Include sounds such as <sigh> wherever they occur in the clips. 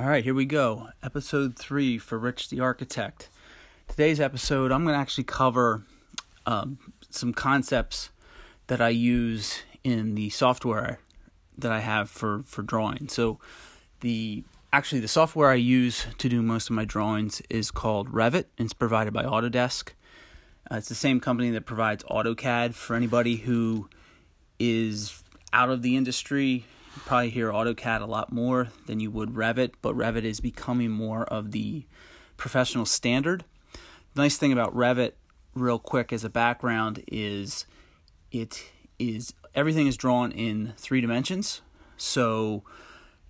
All right, here we go. Episode three for Rich the Architect. Today's episode, I'm going to actually cover um, some concepts that I use in the software that I have for, for drawing. So, the actually the software I use to do most of my drawings is called Revit. And it's provided by Autodesk. Uh, it's the same company that provides AutoCAD for anybody who is out of the industry you probably hear AutoCAD a lot more than you would Revit, but Revit is becoming more of the professional standard. The nice thing about Revit, real quick as a background, is it is everything is drawn in three dimensions. So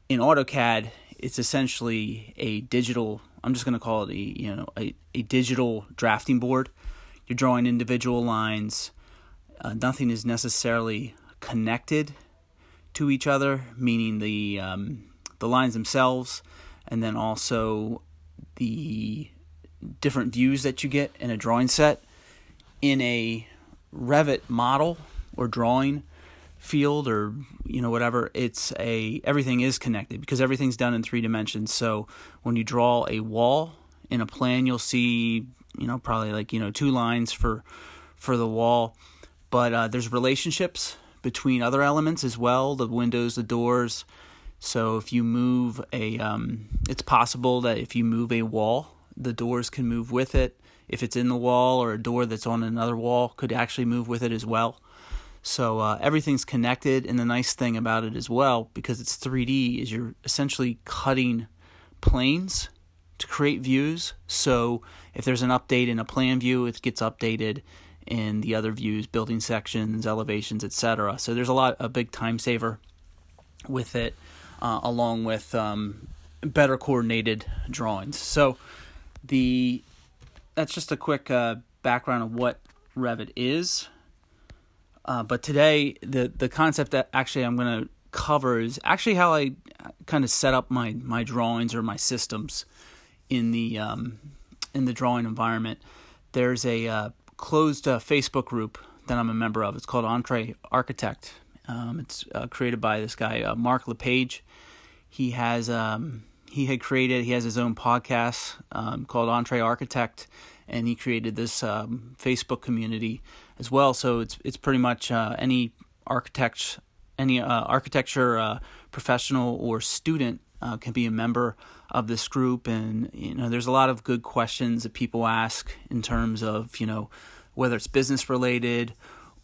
in AutoCAD, it's essentially a digital. I'm just going to call it a you know a, a digital drafting board. You're drawing individual lines. Uh, nothing is necessarily connected to each other, meaning the um, the lines themselves, and then also the different views that you get in a drawing set. In a Revit model or drawing field or you know whatever, it's a everything is connected because everything's done in three dimensions. So when you draw a wall in a plan, you'll see you know probably like you know two lines for for the wall, but uh, there's relationships between other elements as well the windows, the doors. So if you move a, um, it's possible that if you move a wall, the doors can move with it. If it's in the wall or a door that's on another wall, could actually move with it as well. So uh, everything's connected, and the nice thing about it as well, because it's 3D, is you're essentially cutting planes to create views. So if there's an update in a plan view, it gets updated in the other views, building sections, elevations, etc. So there's a lot, a big time saver with it, uh, along with um, better coordinated drawings. So the that's just a quick uh, background of what Revit is. Uh, but today, the the concept that actually I'm going to cover is actually how I kind of set up my my drawings or my systems in the um, in the drawing environment. There's a uh, closed uh, Facebook group that I'm a member of. It's called Entre Architect. Um, it's uh, created by this guy uh, Mark LePage. He has um, he had created he has his own podcast um, called Entre Architect, and he created this um, Facebook community as well. So it's it's pretty much uh, any architect any uh, architecture uh, professional or student can be a member of this group. And you know there's a lot of good questions that people ask in terms of you know whether it's business related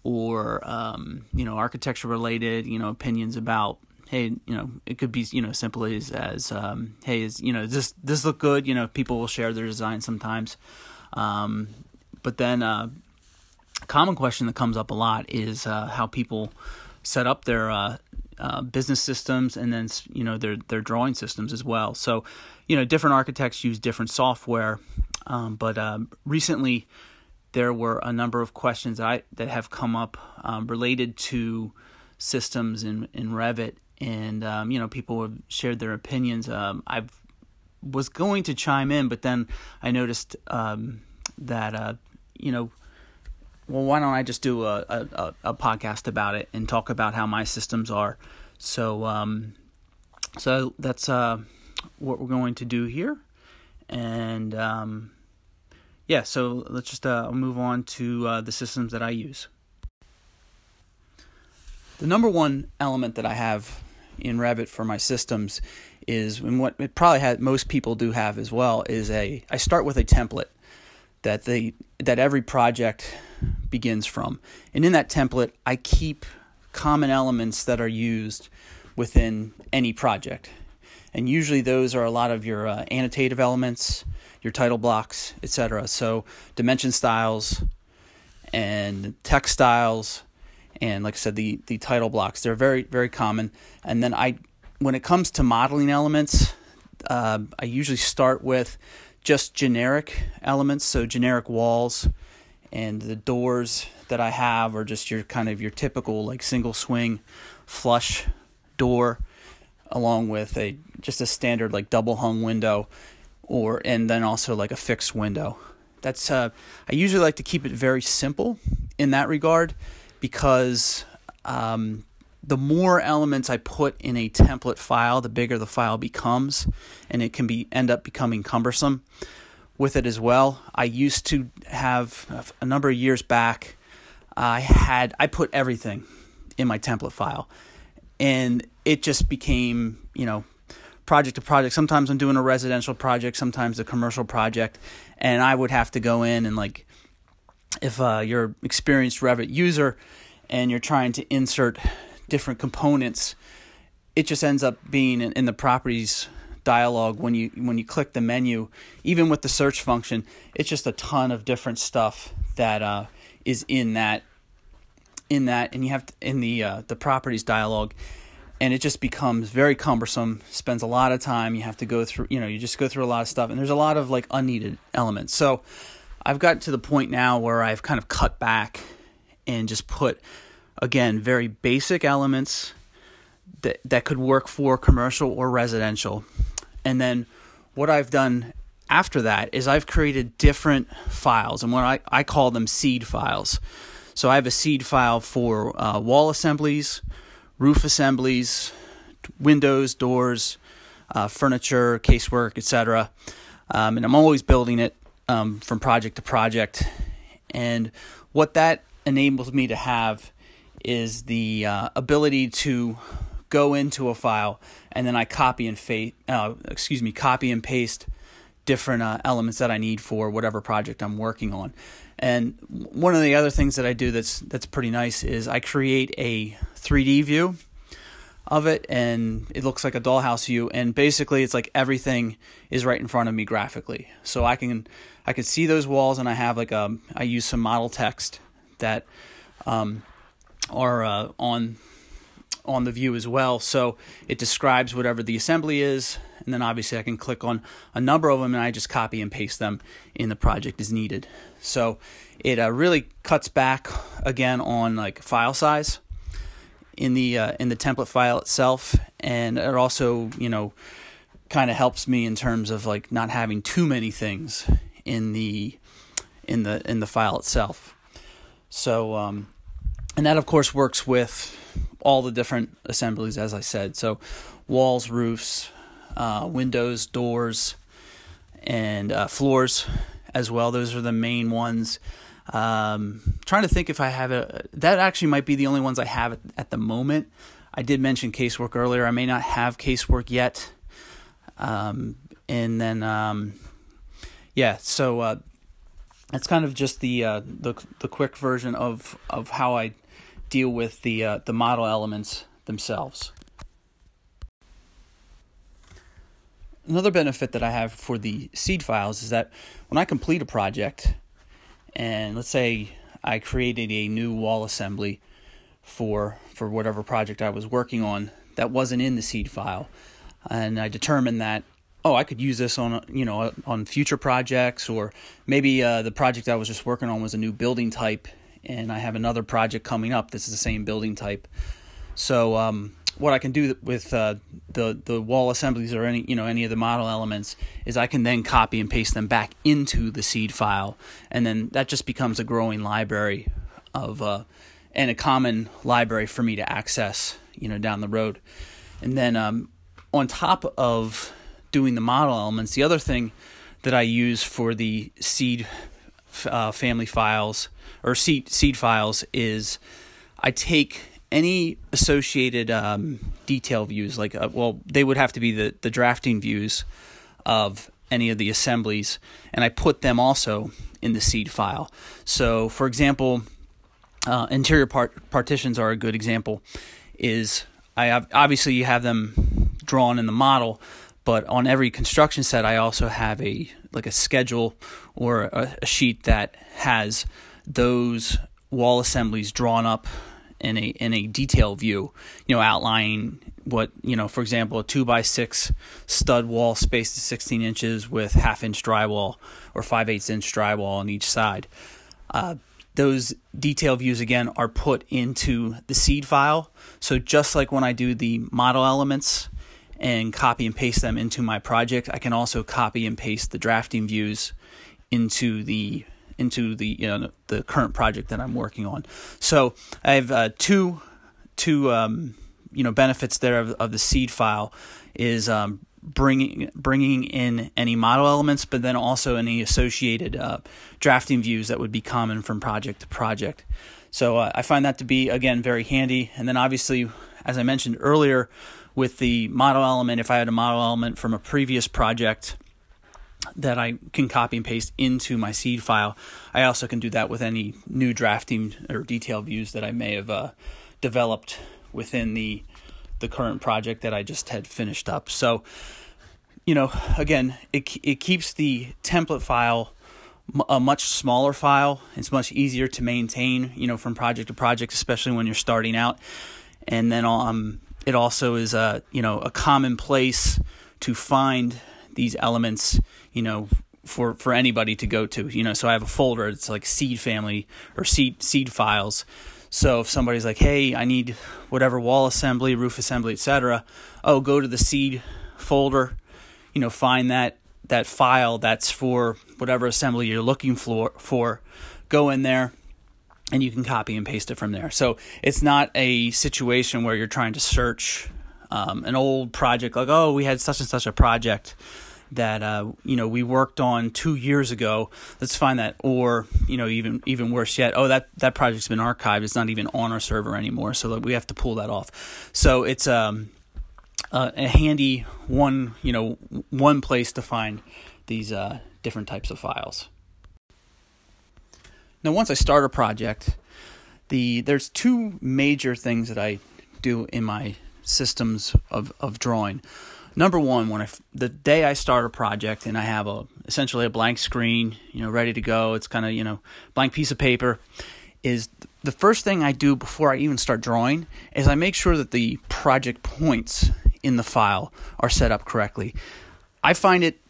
or um, you know architecture related you know opinions about hey you know it could be you know simply as, as um, hey is you know this this look good? You know people will share their design sometimes. Um, but then uh, a common question that comes up a lot is uh, how people set up their uh, uh, business systems and then you know their their drawing systems as well. So you know different architects use different software, um, but um, recently there were a number of questions that I, that have come up um, related to systems in in Revit, and um, you know people have shared their opinions. Um, I was going to chime in, but then I noticed um, that uh, you know well, why don't I just do a, a, a podcast about it and talk about how my systems are? So, um, so that's uh, what we're going to do here, and um, yeah. So let's just uh, move on to uh, the systems that I use. The number one element that I have in Revit for my systems is, and what it probably had most people do have as well, is a I start with a template that they that every project begins from. And in that template, I keep common elements that are used within any project. And usually those are a lot of your uh, annotative elements, your title blocks, etc. So dimension styles and text styles and like I said the the title blocks, they're very very common. And then I when it comes to modeling elements, uh, I usually start with just generic elements, so generic walls, and the doors that I have are just your kind of your typical like single swing flush door along with a just a standard like double hung window or and then also like a fixed window. That's uh I usually like to keep it very simple in that regard because um the more elements I put in a template file, the bigger the file becomes, and it can be end up becoming cumbersome with it as well. I used to have a number of years back. I had I put everything in my template file, and it just became you know project to project. Sometimes I'm doing a residential project, sometimes a commercial project, and I would have to go in and like if uh, you're an experienced Revit user and you're trying to insert different components, it just ends up being in, in the properties dialog when you when you click the menu, even with the search function, it's just a ton of different stuff that uh, is in that in that, and you have to, in the uh, the properties dialog, and it just becomes very cumbersome. Spends a lot of time. You have to go through, you know, you just go through a lot of stuff, and there's a lot of like unneeded elements. So I've gotten to the point now where I've kind of cut back and just put again very basic elements that that could work for commercial or residential. And then what I've done after that is I've created different files, and what I, I call them seed files. So I have a seed file for uh, wall assemblies, roof assemblies, windows, doors, uh, furniture, casework, etc. Um, and I'm always building it um, from project to project. And what that enables me to have is the uh, ability to go into a file and then I copy and fa- uh, excuse me, copy and paste different uh, elements that I need for whatever project I'm working on. And one of the other things that I do that's that's pretty nice is I create a 3D view of it and it looks like a dollhouse view and basically it's like everything is right in front of me graphically. So I can I can see those walls and I have like a um, use some model text that um, are uh, on on the view as well. So it describes whatever the assembly is, and then obviously I can click on a number of them and I just copy and paste them in the project as needed. So it uh, really cuts back again on like file size in the uh, in the template file itself, and it also you know kind of helps me in terms of like not having too many things in the in the in the file itself. So um, and that of course works with all the different assemblies, as I said. So, walls, roofs, uh, windows, doors, and uh, floors as well. Those are the main ones. Um, trying to think if I have a. That actually might be the only ones I have at, at the moment. I did mention casework earlier. I may not have casework yet. Um, and then, um, yeah, so uh, that's kind of just the uh, the the quick version of of how I deal with the uh, the model elements themselves. Another benefit that I have for the seed files is that when I complete a project, and let's say I created a new wall assembly for for whatever project I was working on that wasn't in the seed file, and I determined that oh I could use this on you know on future projects or maybe uh, the project I was just working on was a new building type and I have another project coming up. This is the same building type. So um, what I can do with uh, the the wall assemblies or any you know any of the model elements is I can then copy and paste them back into the seed file, and then that just becomes a growing library of uh, and a common library for me to access you know down the road. And then um, on top of doing the model elements, the other thing that I use for the seed uh, family files or seed seed files is I take any associated um, detail views, like uh, well, they would have to be the the drafting views of any of the assemblies, and I put them also in the seed file. So, for example, uh, interior part- partitions are a good example. Is I have, obviously you have them drawn in the model, but on every construction set, I also have a like a schedule or a, a sheet that has those wall assemblies drawn up in a in a detail view, you know, outlining what you know, for example, a two by six stud wall spaced to sixteen inches with half inch drywall or five eighths inch drywall on each side. Uh, those detail views again are put into the seed file. So just like when I do the model elements and copy and paste them into my project, I can also copy and paste the drafting views into the into the you know the current project that I'm working on. So I have uh, two two um, you know benefits there of, of the seed file is um, bringing bringing in any model elements, but then also any associated uh, drafting views that would be common from project to project. So uh, I find that to be again very handy. And then obviously, as I mentioned earlier, with the model element, if I had a model element from a previous project that I can copy and paste into my seed file, I also can do that with any new drafting or detail views that I may have uh, developed within the the current project that I just had finished up. So, you know, again, it it keeps the template file a much smaller file. It's much easier to maintain, you know, from project to project, especially when you're starting out. And then um, it also is a you know a common place to find these elements, you know, for for anybody to go to. You know, so I have a folder. It's like seed family or seed seed files so if somebody's like, "Hey, I need whatever wall assembly, roof assembly, etc." Oh, go to the seed folder, you know, find that that file that's for whatever assembly you're looking for for. Go in there and you can copy and paste it from there. So it's not a situation where you're trying to search um, an old project like, "Oh, we had such and such a project." that uh, you know we worked on two years ago. Let's find that, or you know even even worse yet, oh that that project's been archived. It's not even on our server anymore, so we have to pull that off. So it's um, uh, a handy one you know one place to find these uh, different types of files. Now, once I start a project, the there's two major things that I do in my systems of, of drawing number one, when I the day I start a project and I have a essentially a blank screen, you know, ready to go, it's kind of you know blank piece of paper, is the first thing I do before I even start drawing is I make sure that the project points in the file are set up correctly. I find it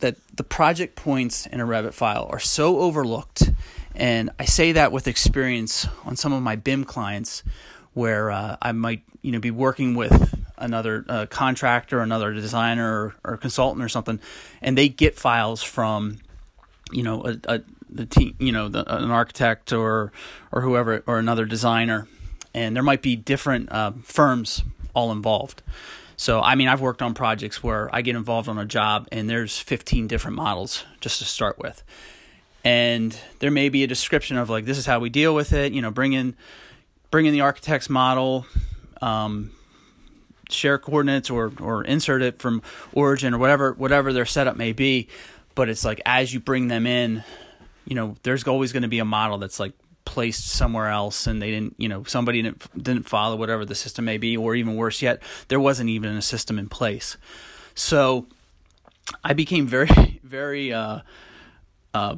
that the project points in a Revit file are so overlooked, and I say that with experience on some of my BIM clients where uh, I might you know be working with another uh, contractor, another designer or, or, consultant or something, and they get files from, you know, a, a the team, you know, the, an architect or or whoever or another designer, and there might be different uh, firms all involved. So, I mean, I've worked on projects where I get involved on a job and there's 15 different models just to start with. And there may be a description of like, this is how we deal with it, you know, bring in, bring in the architect's model, um, share coordinates or or insert it from origin or whatever whatever their setup may be. But it's like as you bring them in you know there's always going to be a model that's like placed somewhere else and they didn't you know somebody didn't didn't follow whatever the system may be or even worse yet there wasn't even a system in place. So i became very <laughs> very uh, uh,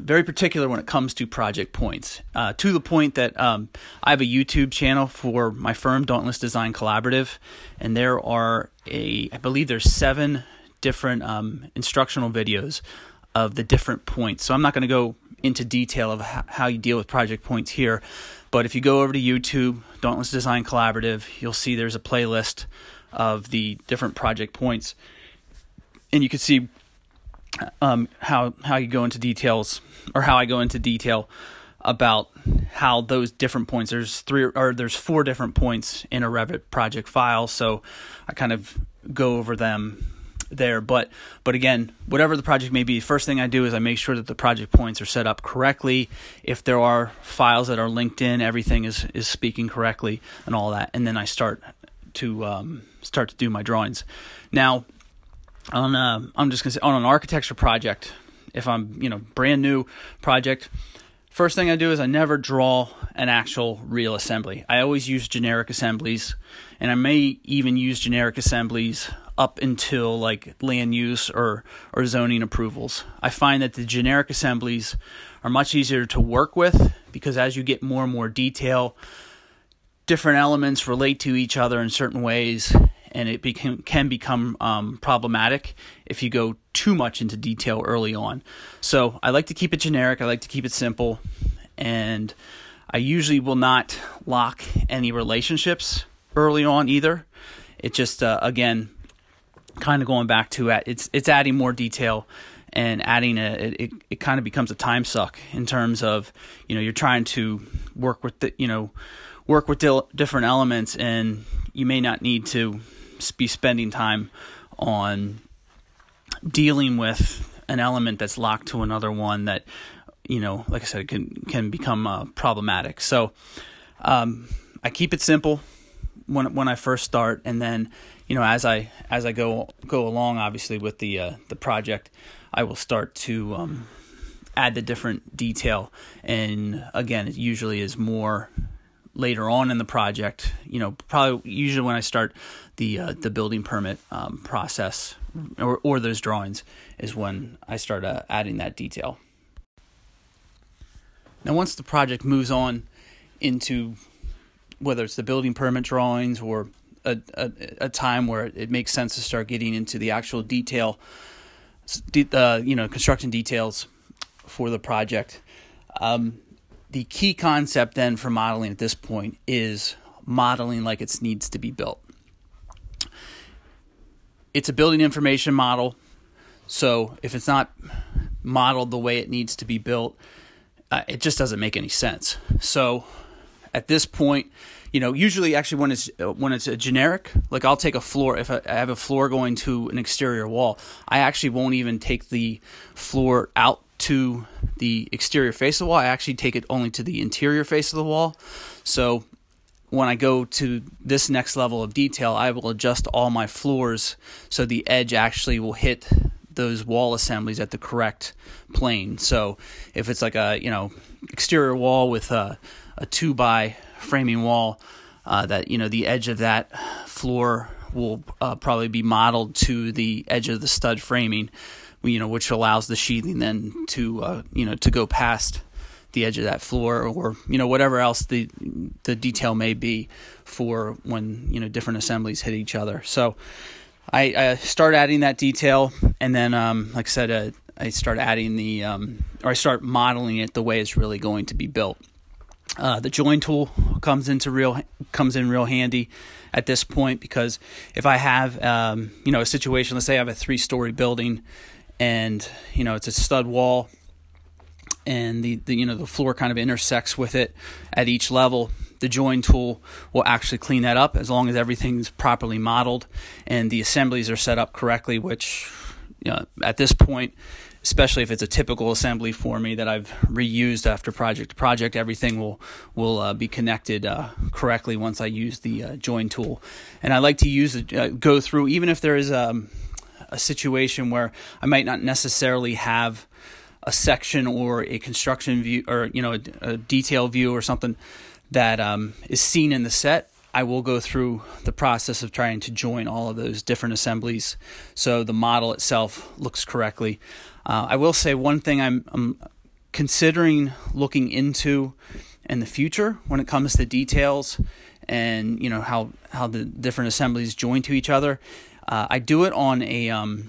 very particular when it comes to project points, uh, to the point that um, I have a YouTube channel for my firm, Dauntless Design Collaborative, and there are a, I believe there's seven different um, instructional videos of the different points. So I'm not going to go into detail of how you deal with project points here, but if you go over to YouTube, Dauntless Design Collaborative, you'll see there's a playlist of the different project points, and you can see um, how how you go into details or how I go into detail about how those different points there's three or there's four different points in a Revit project file. So I kind of go over them there. But but again whatever the project may be first thing I do is I make sure that the project points are set up correctly. If there are files that are linked in everything is is speaking correctly and all that. And then I start to um, start to do my drawings. Now on uh, I'm just gonna say on an architecture project, if I'm you know brand new project, first thing I do is I never draw an actual real assembly. I always use generic assemblies, and I may even use generic assemblies up until like land use or or zoning approvals. I find that the generic assemblies are much easier to work with because as you get more and more detail, different elements relate to each other in certain ways and it became, can become um, problematic if you go too much into detail early on. So I like to keep it generic. I like to keep it simple, and I usually will not lock any relationships early on either. It just uh, again, kind of going back to it, it's it's adding more detail and adding a it, it, kind of becomes a time suck in terms of you know you're trying to work with the you know work with different elements, and you may not need to be spending time on dealing with an element that's locked to another one that you know, like I said, can can become uh, problematic. So um, I keep it simple when when I first start, and then you know as I as I go go along, obviously with the uh, the project, I will start to um, add the different detail. And again, it usually is more later on in the project. You know, probably usually when I start the uh, the building permit um, process or or those drawings is when I start uh, adding that detail. Now, once the project moves on into whether it's the building permit drawings or a, a, a time where it makes sense to start getting into the actual detail, uh, you know, construction details for the project. Um, the key concept then for modeling at this point is modeling like it needs to be built. It's a building information model, so if it's not modeled the way it needs to be built, uh, it just doesn't make any sense. So at this point, you know, usually actually when it's when it's a generic, like I'll take a floor if I have a floor going to an exterior wall, I actually won't even take the floor out to the exterior face of the wall. I actually take it only to the interior face of the wall. So when I go to this next level of detail, I will adjust all my floors so the edge actually will hit those wall assemblies at the correct plane. So if it's like a you know exterior wall with a, a two by framing wall, uh, that you know the edge of that floor will uh, probably be modeled to the edge of the stud framing, you know, which allows the sheathing then to uh, you know to go past the edge of that floor or you know whatever else the the detail may be for when you know different assemblies hit each other. So I, I start adding that detail, and then, um, like I said, uh, I start adding the, um, or I start modeling it the way it's really going to be built. Uh, the join tool comes into real comes in real handy at this point because if I have um, you know a situation, let's say I have a three story building, and you know it's a stud wall, and the, the you know the floor kind of intersects with it at each level the join tool will actually clean that up as long as everything's properly modeled and the assemblies are set up correctly, which you know, at this point, especially if it's a typical assembly for me that I've reused after project to project, everything will will uh, be connected uh, correctly once I use the uh, join tool. And I like to use it, uh, go through even if there is um, a situation where I might not necessarily have a section or a construction view or you know a, a detail view or something that um, is seen in the set, I will go through the process of trying to join all of those different assemblies so the model itself looks correctly. Uh, I will say one thing I'm, I'm, considering looking into in the future when it comes to details and you know how how the different assemblies join to each other. Uh, I do it on a um,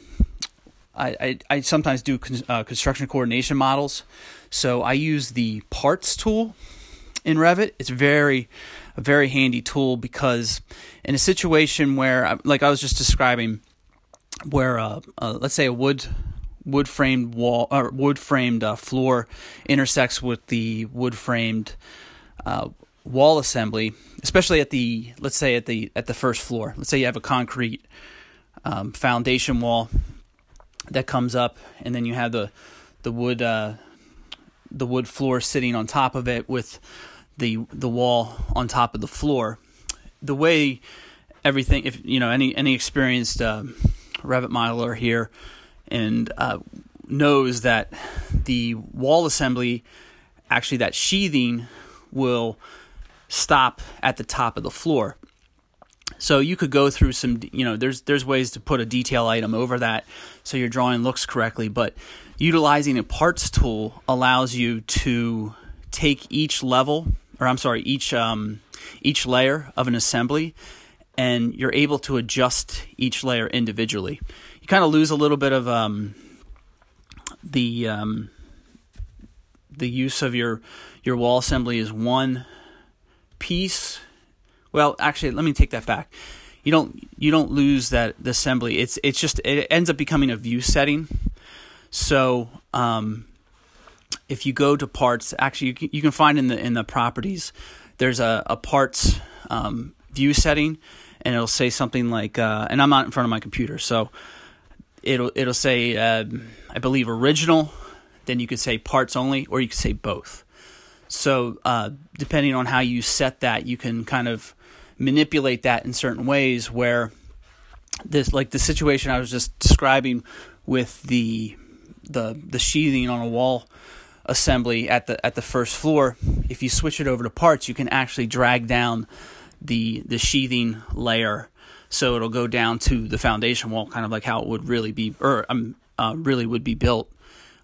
I, I, I sometimes do con- uh, construction coordination models, so I use the parts tool in Revit. It's very a very handy tool because in a situation where, like I was just describing, where uh, uh, let's say a wood wood framed wall or wood framed uh, floor intersects with the wood framed uh, wall assembly, especially at the let's say at the at the first floor. Let's say you have a concrete um, foundation wall that comes up, and then you have the the wood uh, the wood floor sitting on top of it with the the wall on top of the floor. The way everything, if you know any any experienced uh, Revit modeler here, and uh, knows that the wall assembly, actually that sheathing, will stop at the top of the floor. So you could go through some, you know, there's there's ways to put a detail item over that so your drawing looks correctly, but utilizing a parts tool allows you to take each level or I'm sorry, each um, each layer of an assembly, and you're able to adjust each layer individually. You kind of lose a little bit of um, the um, the use of your your wall assembly is one piece. Well, actually, let me take that back. You don't you don't lose that the assembly. It's it's just it ends up becoming a view setting. So um, if you go to parts, actually you can, you can find in the in the properties there's a, a parts um, view setting, and it'll say something like, uh, and I'm not in front of my computer, so it'll it'll say, uh, I believe original. Then you could say parts only, or you could say both. So uh, depending on how you set that, you can kind of manipulate that in certain ways. Where this, like the situation I was just describing with the the the sheathing on a wall assembly at the at the first floor, if you switch it over to parts, you can actually drag down the the sheathing layer, so it'll go down to the foundation wall, kind of like how it would really be, or um, uh, really would be built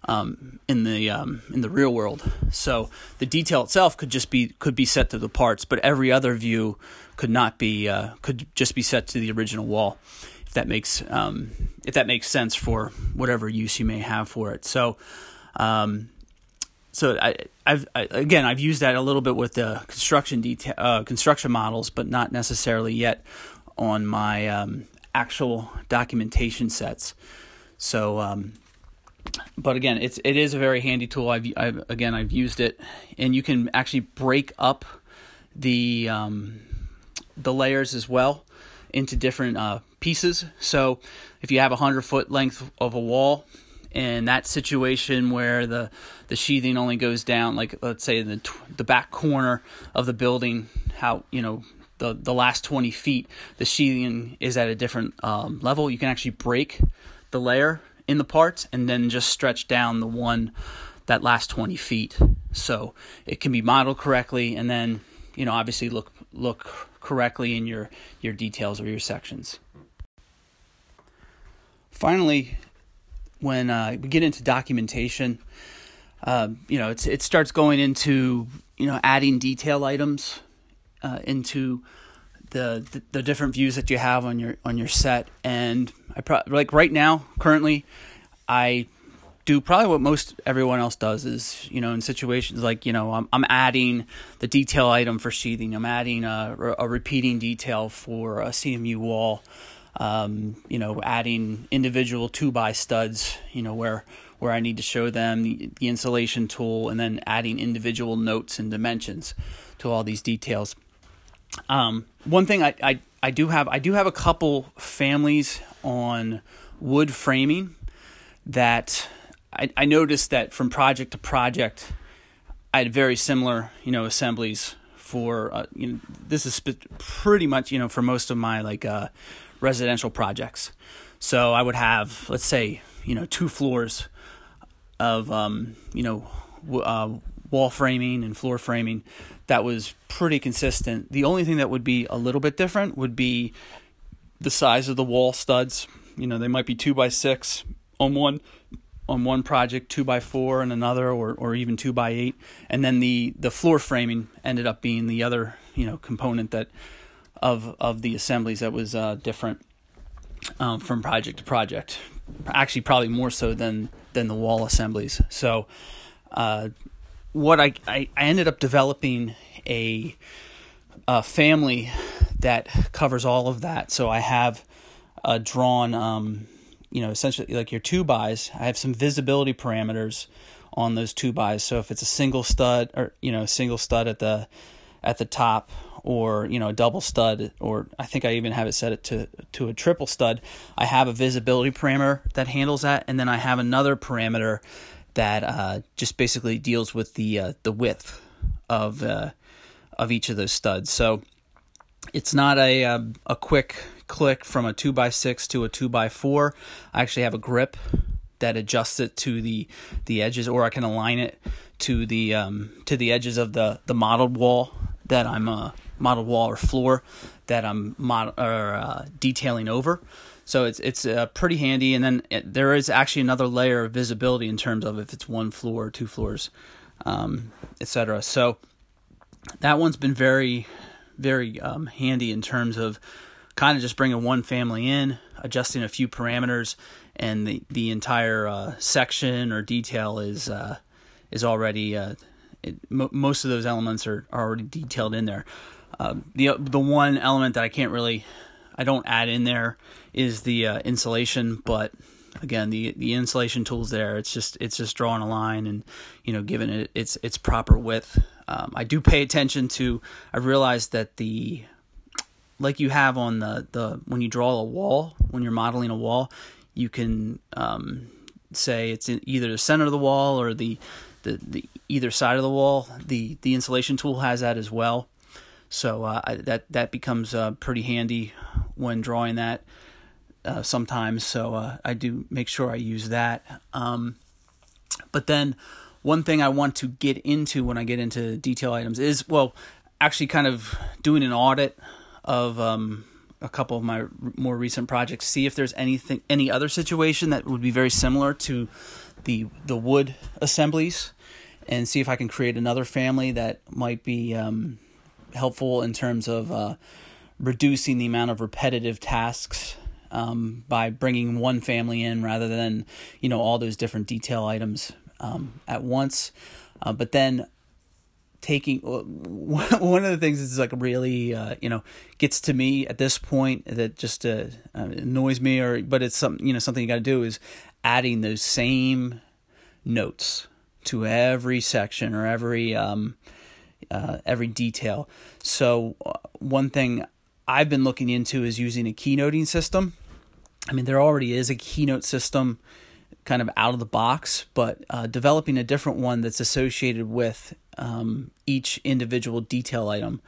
um, in the um, in the real world. So the detail itself could just be could be set to the parts, but every other view could not be uh, could just be set to the original wall. If that makes um, if that makes sense for whatever use you may have for it. So um, so I, have again I've used that a little bit with the construction detail uh, construction models, but not necessarily yet on my um, actual documentation sets. So um, but again, it's it is a very handy tool. I've, I've again I've used it, and you can actually break up the um, the layers as well into different uh, pieces. So if you have a hundred foot length of a wall, in that situation where the the sheathing only goes down, like let's say in the the back corner of the building, how you know the the last twenty feet, the sheathing is at a different um, level. You can actually break the layer in the parts and then just stretch down the one that last 20 feet. So it can be modeled correctly and then, you know, obviously look look correctly in your your details or your sections. Finally, when uh, we get into documentation, uh, you know, it starts going into you know adding detail items uh, into the, the, the different views that you have on your on your set and I pro- like right now currently I do probably what most everyone else does is you know in situations like you know I'm I'm adding the detail item for sheathing. I'm adding a, a repeating detail for a CMU wall. Um, you know adding individual two by studs you know where where I need to show them the, the insulation tool and then adding individual notes and dimensions to all these details. Um, one thing I, I, I do have I do have a couple families on wood framing that I, I noticed that from project to project I had very similar you know assemblies for uh, you know this is pretty much you know for most of my like uh, residential projects so I would have let's say you know two floors of um, you know uh, wall framing and floor framing that was pretty consistent. The only thing that would be a little bit different would be the size of the wall studs. You know, they might be two by six on one on one project, two by four and another, or or even two by eight, and then the the floor framing ended up being the other you know component that of of the assemblies that was uh, different um, from project to project. Actually, probably more so than than the wall assemblies. So. Uh, what I, I, I ended up developing a, a family that covers all of that. So I have uh, drawn, um, you know, essentially like your two bys. I have some visibility parameters on those two bys. So if it's a single stud or you know, single stud at the at the top, or you know, a double stud, or I think I even have it set it to to a triple stud. I have a visibility parameter that handles that, and then I have another parameter that uh, just basically deals with the uh, the width of uh, of each of those studs. So it's not a, um, a quick click from a two x six to a two x four. I actually have a grip that adjusts it to the the edges, or I can align it to the um, to the edges of the the modeled wall that I'm uh, modeled wall or floor that I'm mod- or, uh, detailing over. So it's it's uh, pretty handy, and then it, there is actually another layer of visibility in terms of if it's one floor or two floors, um, etc. So that one's been very very um, handy in terms of kind of just bringing one family in, adjusting a few parameters, and the the entire uh, section or detail is uh, is already uh, it, mo- most of those elements are, are already detailed in there. Uh, the the one element that I can't really I don't add in there is the uh, insulation, but again, the the insulation tools there. It's just it's just drawing a line and you know giving it its its proper width um, I do pay attention to. I realized that the like you have on the the when you draw a wall when you're modeling a wall, you can um, say it's in either the center of the wall or the, the the either side of the wall. The the insulation tool has that as well, so uh, I, that that becomes uh, pretty handy when drawing that uh, sometimes. So uh, I do make sure I use that. Um, but then one thing I want to get into when I get into detail items is well, actually kind of doing an audit of um, a couple of my more recent projects, see if there's anything, any other situation that would be very similar to the the wood assemblies, and see if I can create another family that might be um, helpful in terms of uh, reducing the amount of repetitive tasks um, by bringing one family in rather than you know all those different detail items um, at once. Uh, but then taking <laughs> one of the things that's like really uh, you know gets to me at this point that just uh, uh annoys me or but it's something you know something you got to do is adding those same notes to every section or every um, uh, every detail. So uh, one thing I've been looking into is using a keynoting system. I mean there already is a keynote system kind of out of the box, but uh, developing a different one that's associated with um, each individual detail item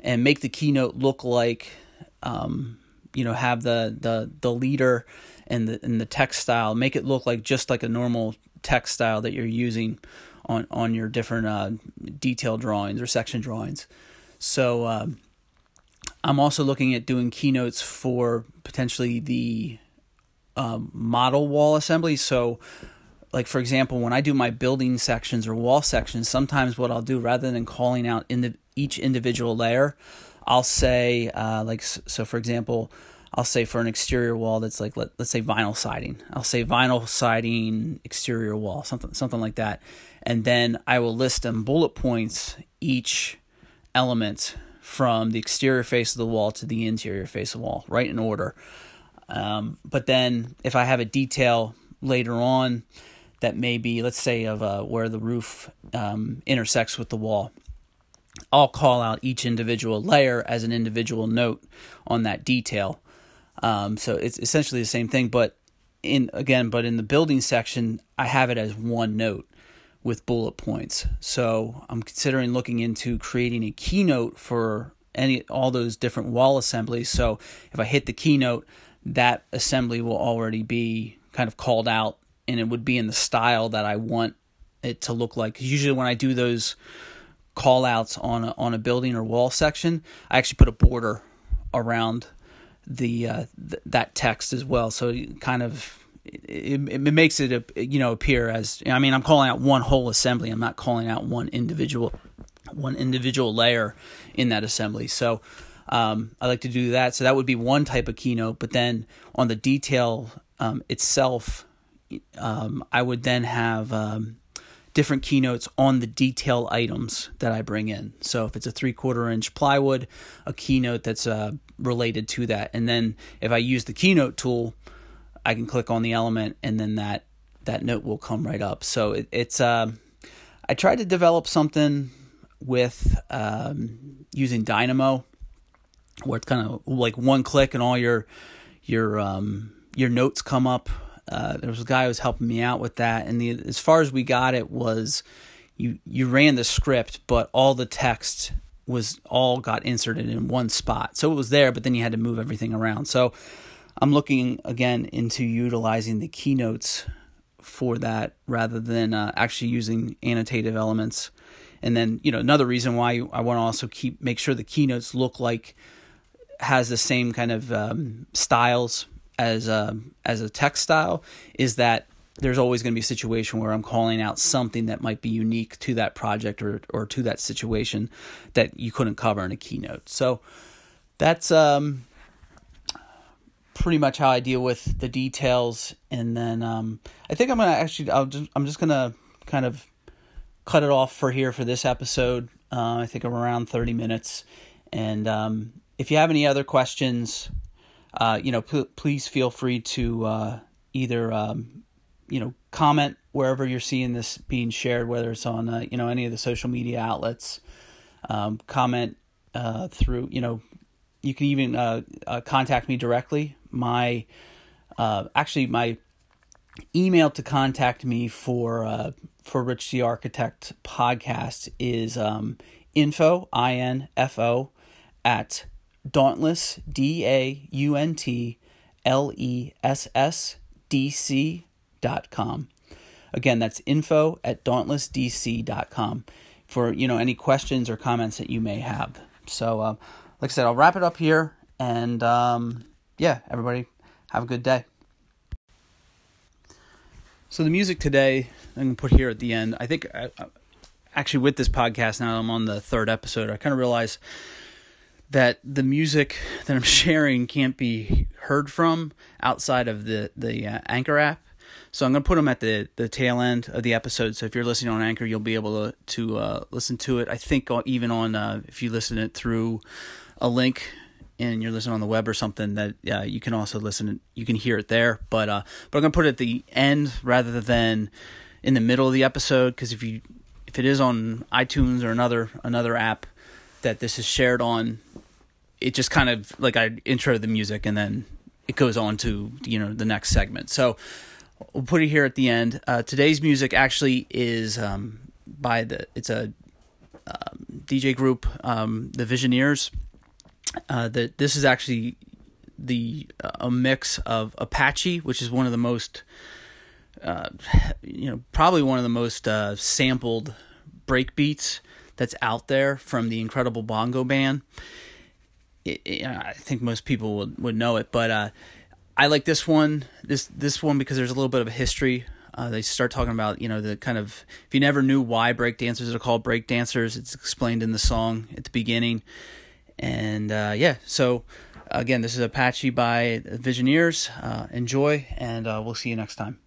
and make the keynote look like um, you know have the the the leader and the and the text style. Make it look like just like a normal text style that you're using on on your different uh, detail drawings or section drawings. So um, I'm also looking at doing keynotes for potentially the um, model wall assembly. So, like for example, when I do my building sections or wall sections, sometimes what I'll do rather than calling out in the each individual layer, I'll say uh, like so. For example, I'll say for an exterior wall that's like let, let's say vinyl siding. I'll say vinyl siding exterior wall, something something like that, and then I will list them bullet points each element from the exterior face of the wall to the interior face of the wall, right in order. Um, but then if I have a detail later on that may be, let's say, of uh, where the roof um, intersects with the wall, I'll call out each individual layer as an individual note on that detail. Um, so it's essentially the same thing, but in again, but in the building section, I have it as one note with bullet points. So I'm considering looking into creating a keynote for any all those different wall assemblies. So if I hit the keynote, that assembly will already be kind of called out and it would be in the style that I want it to look like. Usually when I do those call outs on a, on a building or wall section, I actually put a border around the uh, th- that text as well. So kind of it, it makes it you know appear as I mean I'm calling out one whole assembly. I'm not calling out one individual one individual layer in that assembly. So um, I like to do that. So that would be one type of keynote. But then on the detail um, itself, um, I would then have um, different keynotes on the detail items that I bring in. So if it's a three quarter inch plywood, a keynote that's uh, related to that. And then if I use the keynote tool, I can click on the element and then that that note will come right up. So it, it's uh, I tried to develop something with um, using Dynamo where it's kind of like one click and all your your um, your notes come up. Uh, there was a guy who was helping me out with that, and the as far as we got it was you you ran the script, but all the text was all got inserted in one spot. So it was there, but then you had to move everything around. So I'm looking again into utilizing the keynotes for that rather than uh, actually using annotative elements. And then you know another reason why I want to also keep make sure the keynotes look like has the same kind of um, styles as a, as a text style is that there's always going to be a situation where I'm calling out something that might be unique to that project or or to that situation that you couldn't cover in a keynote. So that's um, pretty much how I deal with the details. And then um, I think I'm gonna actually I'll just, I'm just gonna kind of cut it off for here for this episode. Uh, I think I'm around 30 minutes, and um, if you have any other questions, uh, you know, please feel free to uh, either um, you know, comment wherever you're seeing this being shared, whether it's on uh, you know any of the social media outlets. Um, comment uh, through you know, you can even uh, uh contact me directly. My actually my email to contact me for for Rich the Architect podcast is um, info i n f o at dauntless d a u n t l e s s d c dot com. Again, that's info at dauntlessdc dot com for you know any questions or comments that you may have. So, uh, like I said, I'll wrap it up here, and um, yeah, everybody have a good day. So the music today I'm gonna put here at the end. I think I, I, actually with this podcast now I'm on the third episode. I kind of realize that the music that I'm <laughs> sharing can't be heard from outside of the the uh, Anchor app. So I'm gonna put them at the the tail end of the episode. So if you're listening on Anchor, you'll be able to to uh, listen to it. I think even on uh, if you listen it through a link and you're listening on the web or something that uh, you can also listen you can hear it there but uh but i'm gonna put it at the end rather than in the middle of the episode because if you if it is on itunes or another another app that this is shared on it just kind of like i intro the music and then it goes on to you know the next segment. So we'll put it here at the end. Uh, today's music actually is um, by the it's a um, dj group um, the visioneers. Uh, that this is actually the uh, a mix of Apache, which is one of the most, uh, you know, probably one of the most uh, sampled break beats that's out there from the Incredible Bongo Band. I think most people would, would know it, but uh, I like this one. This this one because there's a little bit of a history. Uh, they start talking about you know the kind of if you never knew why break dancers are called break dancers, it's explained in the song at the beginning and uh, yeah, so again, this is Apache by Visioneers. Uh, enjoy, and uh, we'll see you next time.